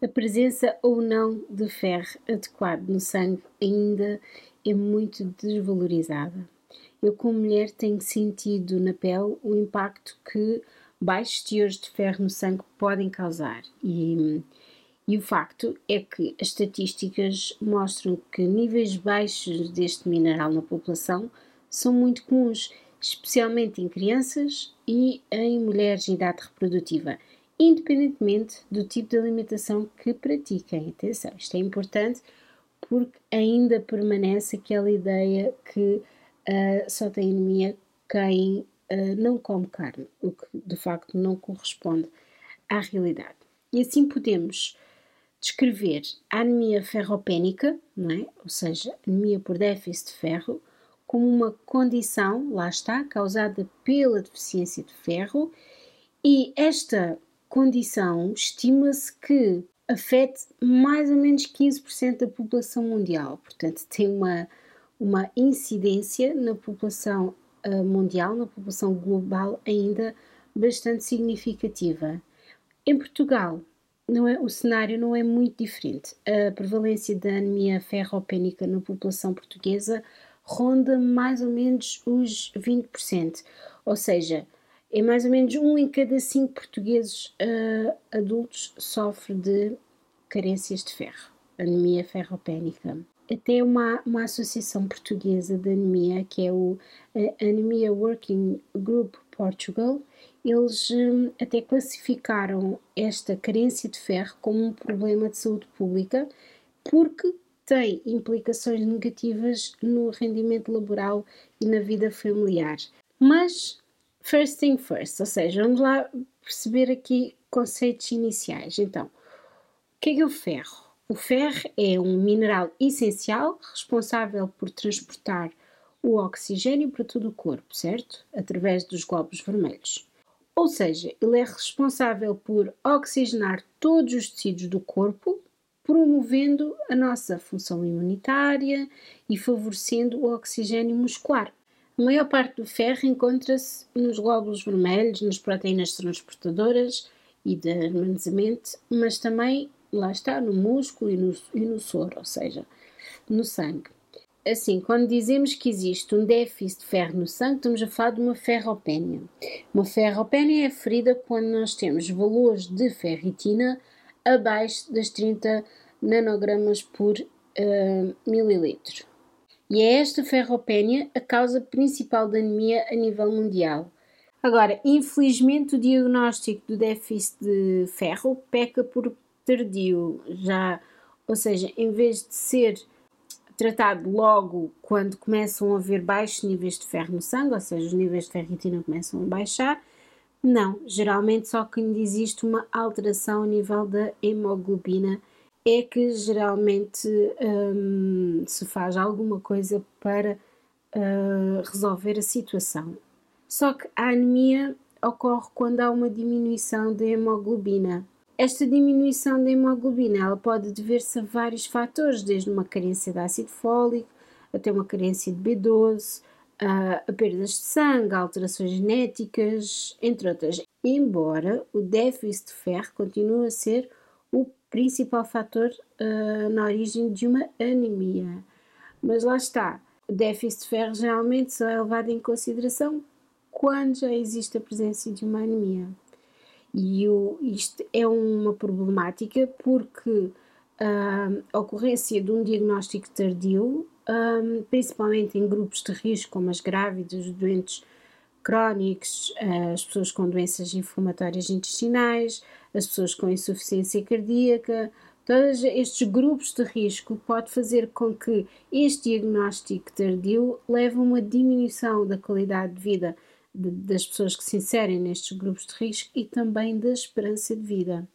A presença ou não de ferro adequado no sangue ainda é muito desvalorizada. Eu, como mulher, tenho sentido na pele o impacto que baixos teores de ferro no sangue podem causar. E, e o facto é que as estatísticas mostram que níveis baixos deste mineral na população são muito comuns, especialmente em crianças e em mulheres em idade reprodutiva, independentemente do tipo de alimentação que pratiquem. Atenção, isto é importante porque ainda permanece aquela ideia que uh, só tem anemia quem uh, não come carne, o que de facto não corresponde à realidade. E assim podemos descrever a anemia ferropénica, não é? ou seja, anemia por déficit de ferro, como uma condição, lá está, causada pela deficiência de ferro, e esta condição estima-se que afete mais ou menos 15% da população mundial, portanto, tem uma, uma incidência na população uh, mundial, na população global, ainda bastante significativa. Em Portugal, não é, o cenário não é muito diferente. A prevalência da anemia ferropénica na população portuguesa ronda mais ou menos os 20%, ou seja, é mais ou menos um em cada cinco portugueses uh, adultos sofre de carências de ferro, anemia ferropénica. Até uma, uma associação portuguesa de anemia, que é o Anemia Working Group Portugal, eles um, até classificaram esta carência de ferro como um problema de saúde pública, porque tem implicações negativas no rendimento laboral e na vida familiar. Mas, first thing first, ou seja, vamos lá perceber aqui conceitos iniciais. Então, o que é, é o ferro? O ferro é um mineral essencial responsável por transportar o oxigênio para todo o corpo, certo? Através dos glóbulos vermelhos. Ou seja, ele é responsável por oxigenar todos os tecidos do corpo, promovendo a nossa função imunitária e favorecendo o oxigênio muscular. A maior parte do ferro encontra-se nos glóbulos vermelhos, nas proteínas transportadoras e de armazenamento, mas também, lá está, no músculo e no, e no soro, ou seja, no sangue. Assim, quando dizemos que existe um déficit de ferro no sangue, estamos a falar de uma ferropénia. Uma ferropénia é ferida quando nós temos valores de ferritina abaixo das 30 nanogramas por uh, mililitro. E é esta ferropénia a causa principal da anemia a nível mundial. Agora, infelizmente, o diagnóstico do déficit de ferro peca por tardio, já, ou seja, em vez de ser tratado logo quando começam a haver baixos níveis de ferro no sangue, ou seja, os níveis de ferritina começam a baixar, não, geralmente só quando existe uma alteração a nível da hemoglobina é que geralmente hum, se faz alguma coisa para uh, resolver a situação. Só que a anemia ocorre quando há uma diminuição da hemoglobina. Esta diminuição da hemoglobina ela pode dever-se a vários fatores, desde uma carência de ácido fólico até uma carência de B12, a perdas de sangue, alterações genéticas, entre outras. Embora o déficit de ferro continue a ser o principal fator uh, na origem de uma anemia. Mas lá está, o déficit de ferro geralmente só é levado em consideração quando já existe a presença de uma anemia. E o, isto é uma problemática porque uh, a ocorrência de um diagnóstico tardio um, principalmente em grupos de risco, como as grávidas, os doentes crónicos, as pessoas com doenças inflamatórias intestinais, as pessoas com insuficiência cardíaca, todos estes grupos de risco pode fazer com que este diagnóstico tardio leve a uma diminuição da qualidade de vida das pessoas que se inserem nestes grupos de risco e também da esperança de vida,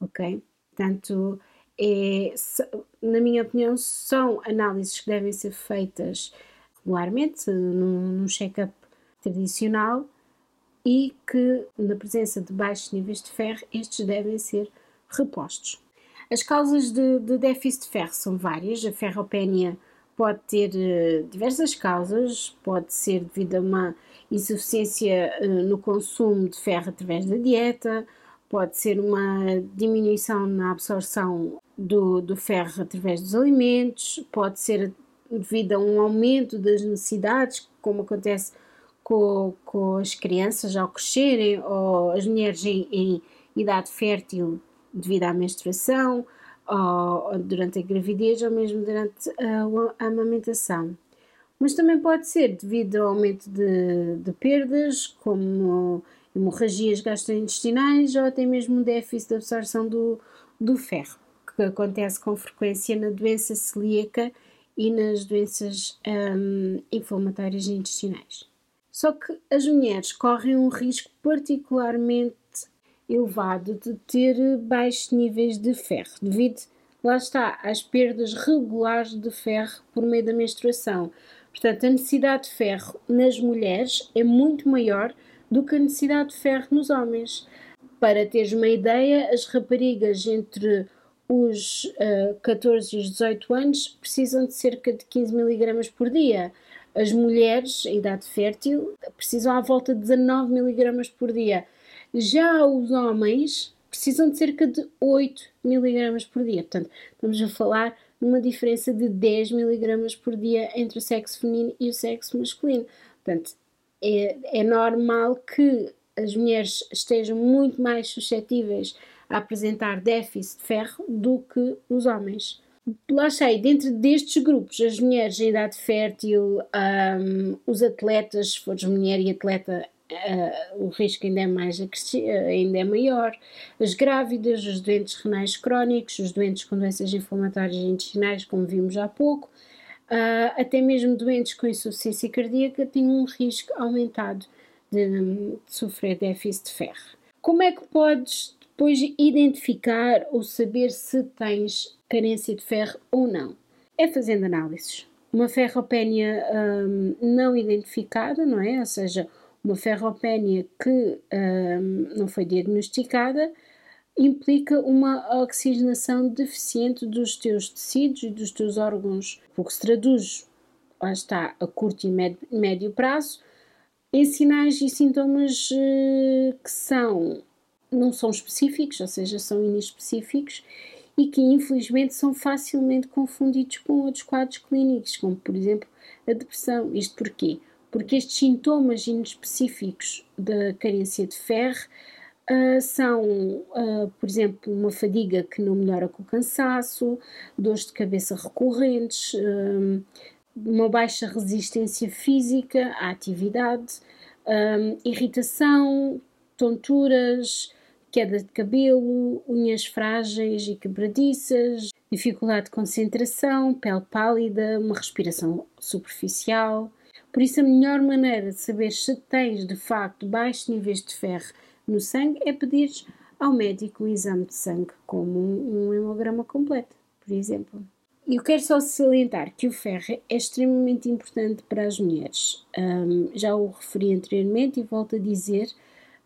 ok? Portanto, é, na minha opinião, são análises que devem ser feitas regularmente, num check-up tradicional, e que, na presença de baixos níveis de ferro, estes devem ser repostos. As causas de, de déficit de ferro são várias. A ferropénia pode ter uh, diversas causas, pode ser devido a uma insuficiência uh, no consumo de ferro através da dieta, pode ser uma diminuição na absorção do, do ferro através dos alimentos, pode ser devido a um aumento das necessidades, como acontece com, com as crianças ao crescerem, ou as mulheres em, em idade fértil devido à menstruação, ou, durante a gravidez, ou mesmo durante a, a, amamentação. Mas também pode ser devido ao aumento de, de perdas, como hemorragias gastrointestinais ou até mesmo um déficit de absorção do, do ferro, que acontece com frequência na doença celíaca e nas doenças um, inflamatórias intestinais. Só que as mulheres correm um risco particularmente elevado de ter baixos níveis de ferro, devido, lá está, às perdas regulares de ferro por meio da menstruação. Portanto, a necessidade de ferro nas mulheres é muito maior do que a necessidade de ferro nos homens. Para teres uma ideia, as raparigas entre os uh, 14 e os 18 anos precisam de cerca de 15 mg por dia. As mulheres, em idade fértil, precisam à volta de 19 mg por dia. Já os homens precisam de cerca de 8 mg por dia. Portanto, estamos a falar numa diferença de 10 mg por dia entre o sexo feminino e o sexo masculino. Portanto, é, é normal que as mulheres estejam muito mais suscetíveis a apresentar déficit de ferro do que os homens. Lá sei, dentro destes grupos, as mulheres em idade fértil, um, os atletas, se fores mulher e atleta, uh, o risco ainda é, mais, ainda é maior, as grávidas, os doentes renais crónicos, os doentes com doenças inflamatórias intestinais, como vimos há pouco, uh, até mesmo doentes com insuficiência cardíaca têm um risco aumentado de, de sofrer déficit de ferro. Como é que podes depois identificar ou saber se tens carência de ferro ou não? É fazendo análises. Uma ferropénia um, não identificada, não é? Ou seja, uma ferropénia que um, não foi diagnosticada, implica uma oxigenação deficiente dos teus tecidos e dos teus órgãos, o que se traduz, lá está, a curto e médio prazo, em sinais e sintomas uh, que são, não são específicos, ou seja, são inespecíficos e que infelizmente são facilmente confundidos com outros quadros clínicos, como por exemplo a depressão. Isto porquê? Porque estes sintomas inespecíficos da carência de ferro Uh, são, uh, por exemplo, uma fadiga que não melhora com o cansaço, dores de cabeça recorrentes, uh, uma baixa resistência física à atividade, irritação, tonturas, queda de cabelo, unhas frágeis e quebradiças, dificuldade de concentração, pele pálida, uma respiração superficial. Por isso, a melhor maneira de saber se tens de facto baixos níveis de ferro no sangue é pedir ao médico um exame de sangue, como um, hemograma completo, por exemplo. Eu quero só salientar que o ferro é extremamente importante para as mulheres. Um, já o referi anteriormente e volto a dizer,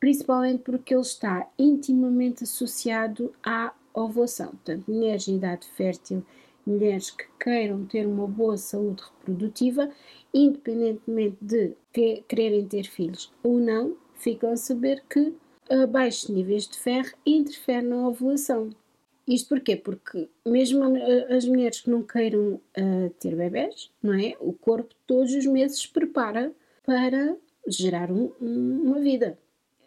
principalmente porque ele está intimamente associado à ovulação. Portanto, mulheres em idade fértil, mulheres que queiram ter uma boa saúde reprodutiva, independentemente de que, quererem ter filhos ou não, ficam a saber que baixos níveis de ferro interfere na ovulação. Isto porquê? Porque mesmo as mulheres que não queiram uh, ter bebés, não é? O corpo todos os meses prepara para gerar um, uma vida.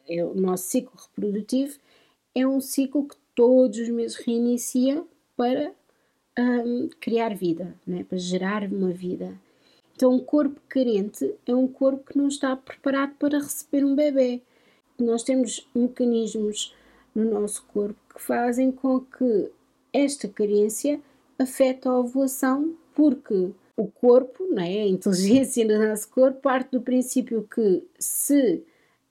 É, o nosso ciclo reprodutivo é um ciclo que todos os meses reinicia para um, criar vida, é? para gerar uma vida. Então, um corpo carente é um corpo que não está preparado para receber um bebê nós temos mecanismos no nosso corpo que fazem com que esta carência afete a ovulação, porque o corpo, não é? a inteligência do nosso corpo, parte do princípio que se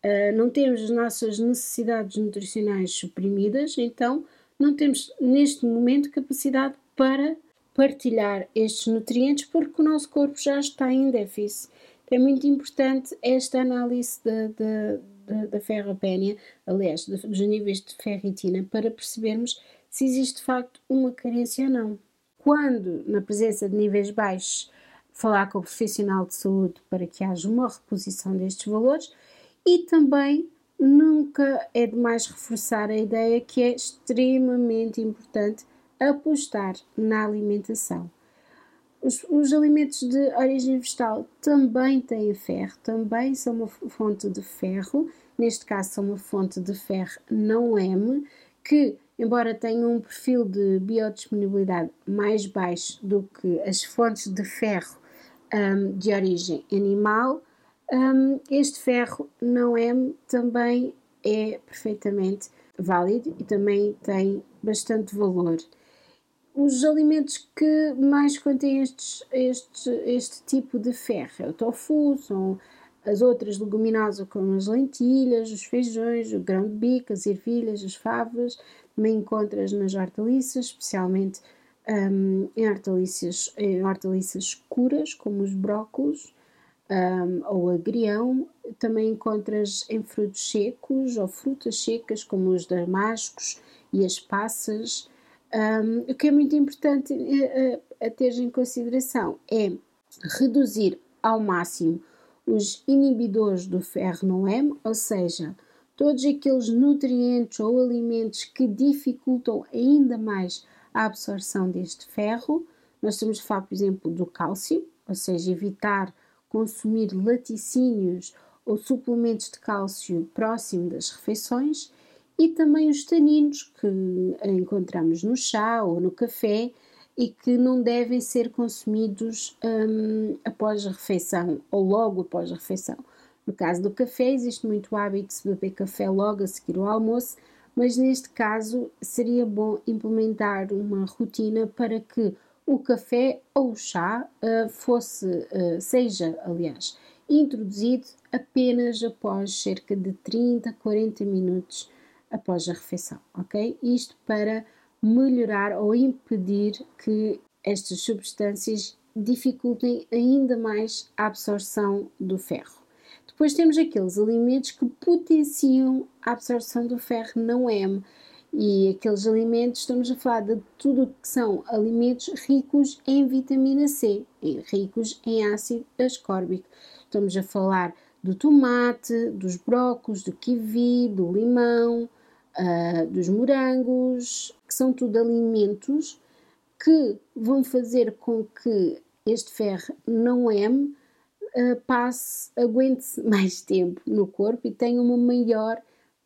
uh, não temos as nossas necessidades nutricionais suprimidas, então não temos neste momento capacidade para partilhar estes nutrientes porque o nosso corpo já está em déficit. É muito importante esta análise da, da, da ferropénia, aliás, dos níveis de ferritina, para percebermos se existe de facto uma carência ou não. Quando, na presença de níveis baixos, falar com o profissional de saúde para que haja uma reposição destes valores e também nunca é demais reforçar a ideia que é extremamente importante apostar na alimentação. Os, os, alimentos de origem vegetal também têm ferro, também são uma fonte de ferro, neste caso são uma fonte de ferro não M, que, embora tenham um perfil de biodisponibilidade mais baixo do que as fontes de ferro um, de origem animal, um, este ferro não M também é perfeitamente válido e também tem bastante valor. Os alimentos que mais contêm estes, este tipo de ferro é o tofu, são as outras leguminosas como as lentilhas, os feijões, o grão de bico, as ervilhas, as favas, também encontras nas hortaliças, especialmente um, em, hortaliças, em hortaliças escuras, como os brócolos um, ou agrião, também encontras em frutos secos ou frutas secas, como os damascos e as passas, um, o que é muito importante a, eh, eh, a ter em consideração é reduzir ao máximo os inibidores do ferro no M, ou seja, todos aqueles nutrientes ou alimentos que dificultam ainda mais a absorção deste ferro. Nós estamos a falar, por exemplo, do cálcio, ou seja, evitar consumir laticínios ou suplementos de cálcio próximo das refeições e também os taninos que encontramos no chá ou no café e que não devem ser consumidos um, após a refeição ou logo após a refeição. No caso do café, existe muito hábito de se beber café logo a seguir ao almoço, mas neste caso seria bom implementar uma rotina para que o café ou o chá uh, fosse, uh, seja, aliás, introduzido apenas após cerca de 30, 40 minutos após a refeição, ok? Isto para melhorar ou impedir que estas substâncias dificultem ainda mais a absorção do ferro. Depois temos aqueles alimentos que potenciam a absorção do ferro não M. E aqueles alimentos, estamos a falar de tudo que são alimentos ricos em vitamina C, ricos em ácido ascórbico. Estamos a falar do tomate, dos brócolos, do kiwi, do limão, uh, dos morangos, que são tudo alimentos que vão fazer com que este ferro não é uh, passe, aguente mais tempo no corpo e tenha uma maior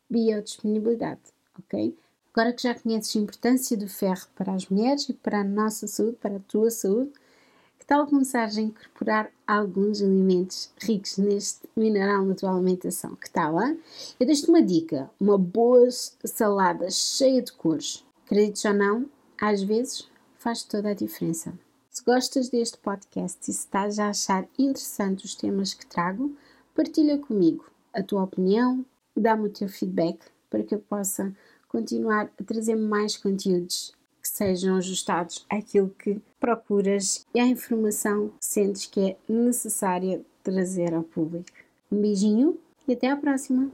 biodisponibilidade, ok? Agora que já conheces a importância do ferro para as mulheres e para a nossa saúde, para a tua saúde, que tal começares a incorporar alguns alimentos ricos neste mineral na tua alimentação? Que tal, hein? Eu deixo-te uma dica: uma boa salada cheia de cores. Acredites ou não, às vezes faz toda a diferença. Se gostas deste podcast e se estás a achar interessante os temas que trago, partilha comigo a tua opinião, dá-me o teu feedback para que eu possa continuar a trazer mais conteúdos que sejam ajustados àquilo que procuras e à informação que sentes que é necessária trazer ao público. Um beijinho e até à próxima!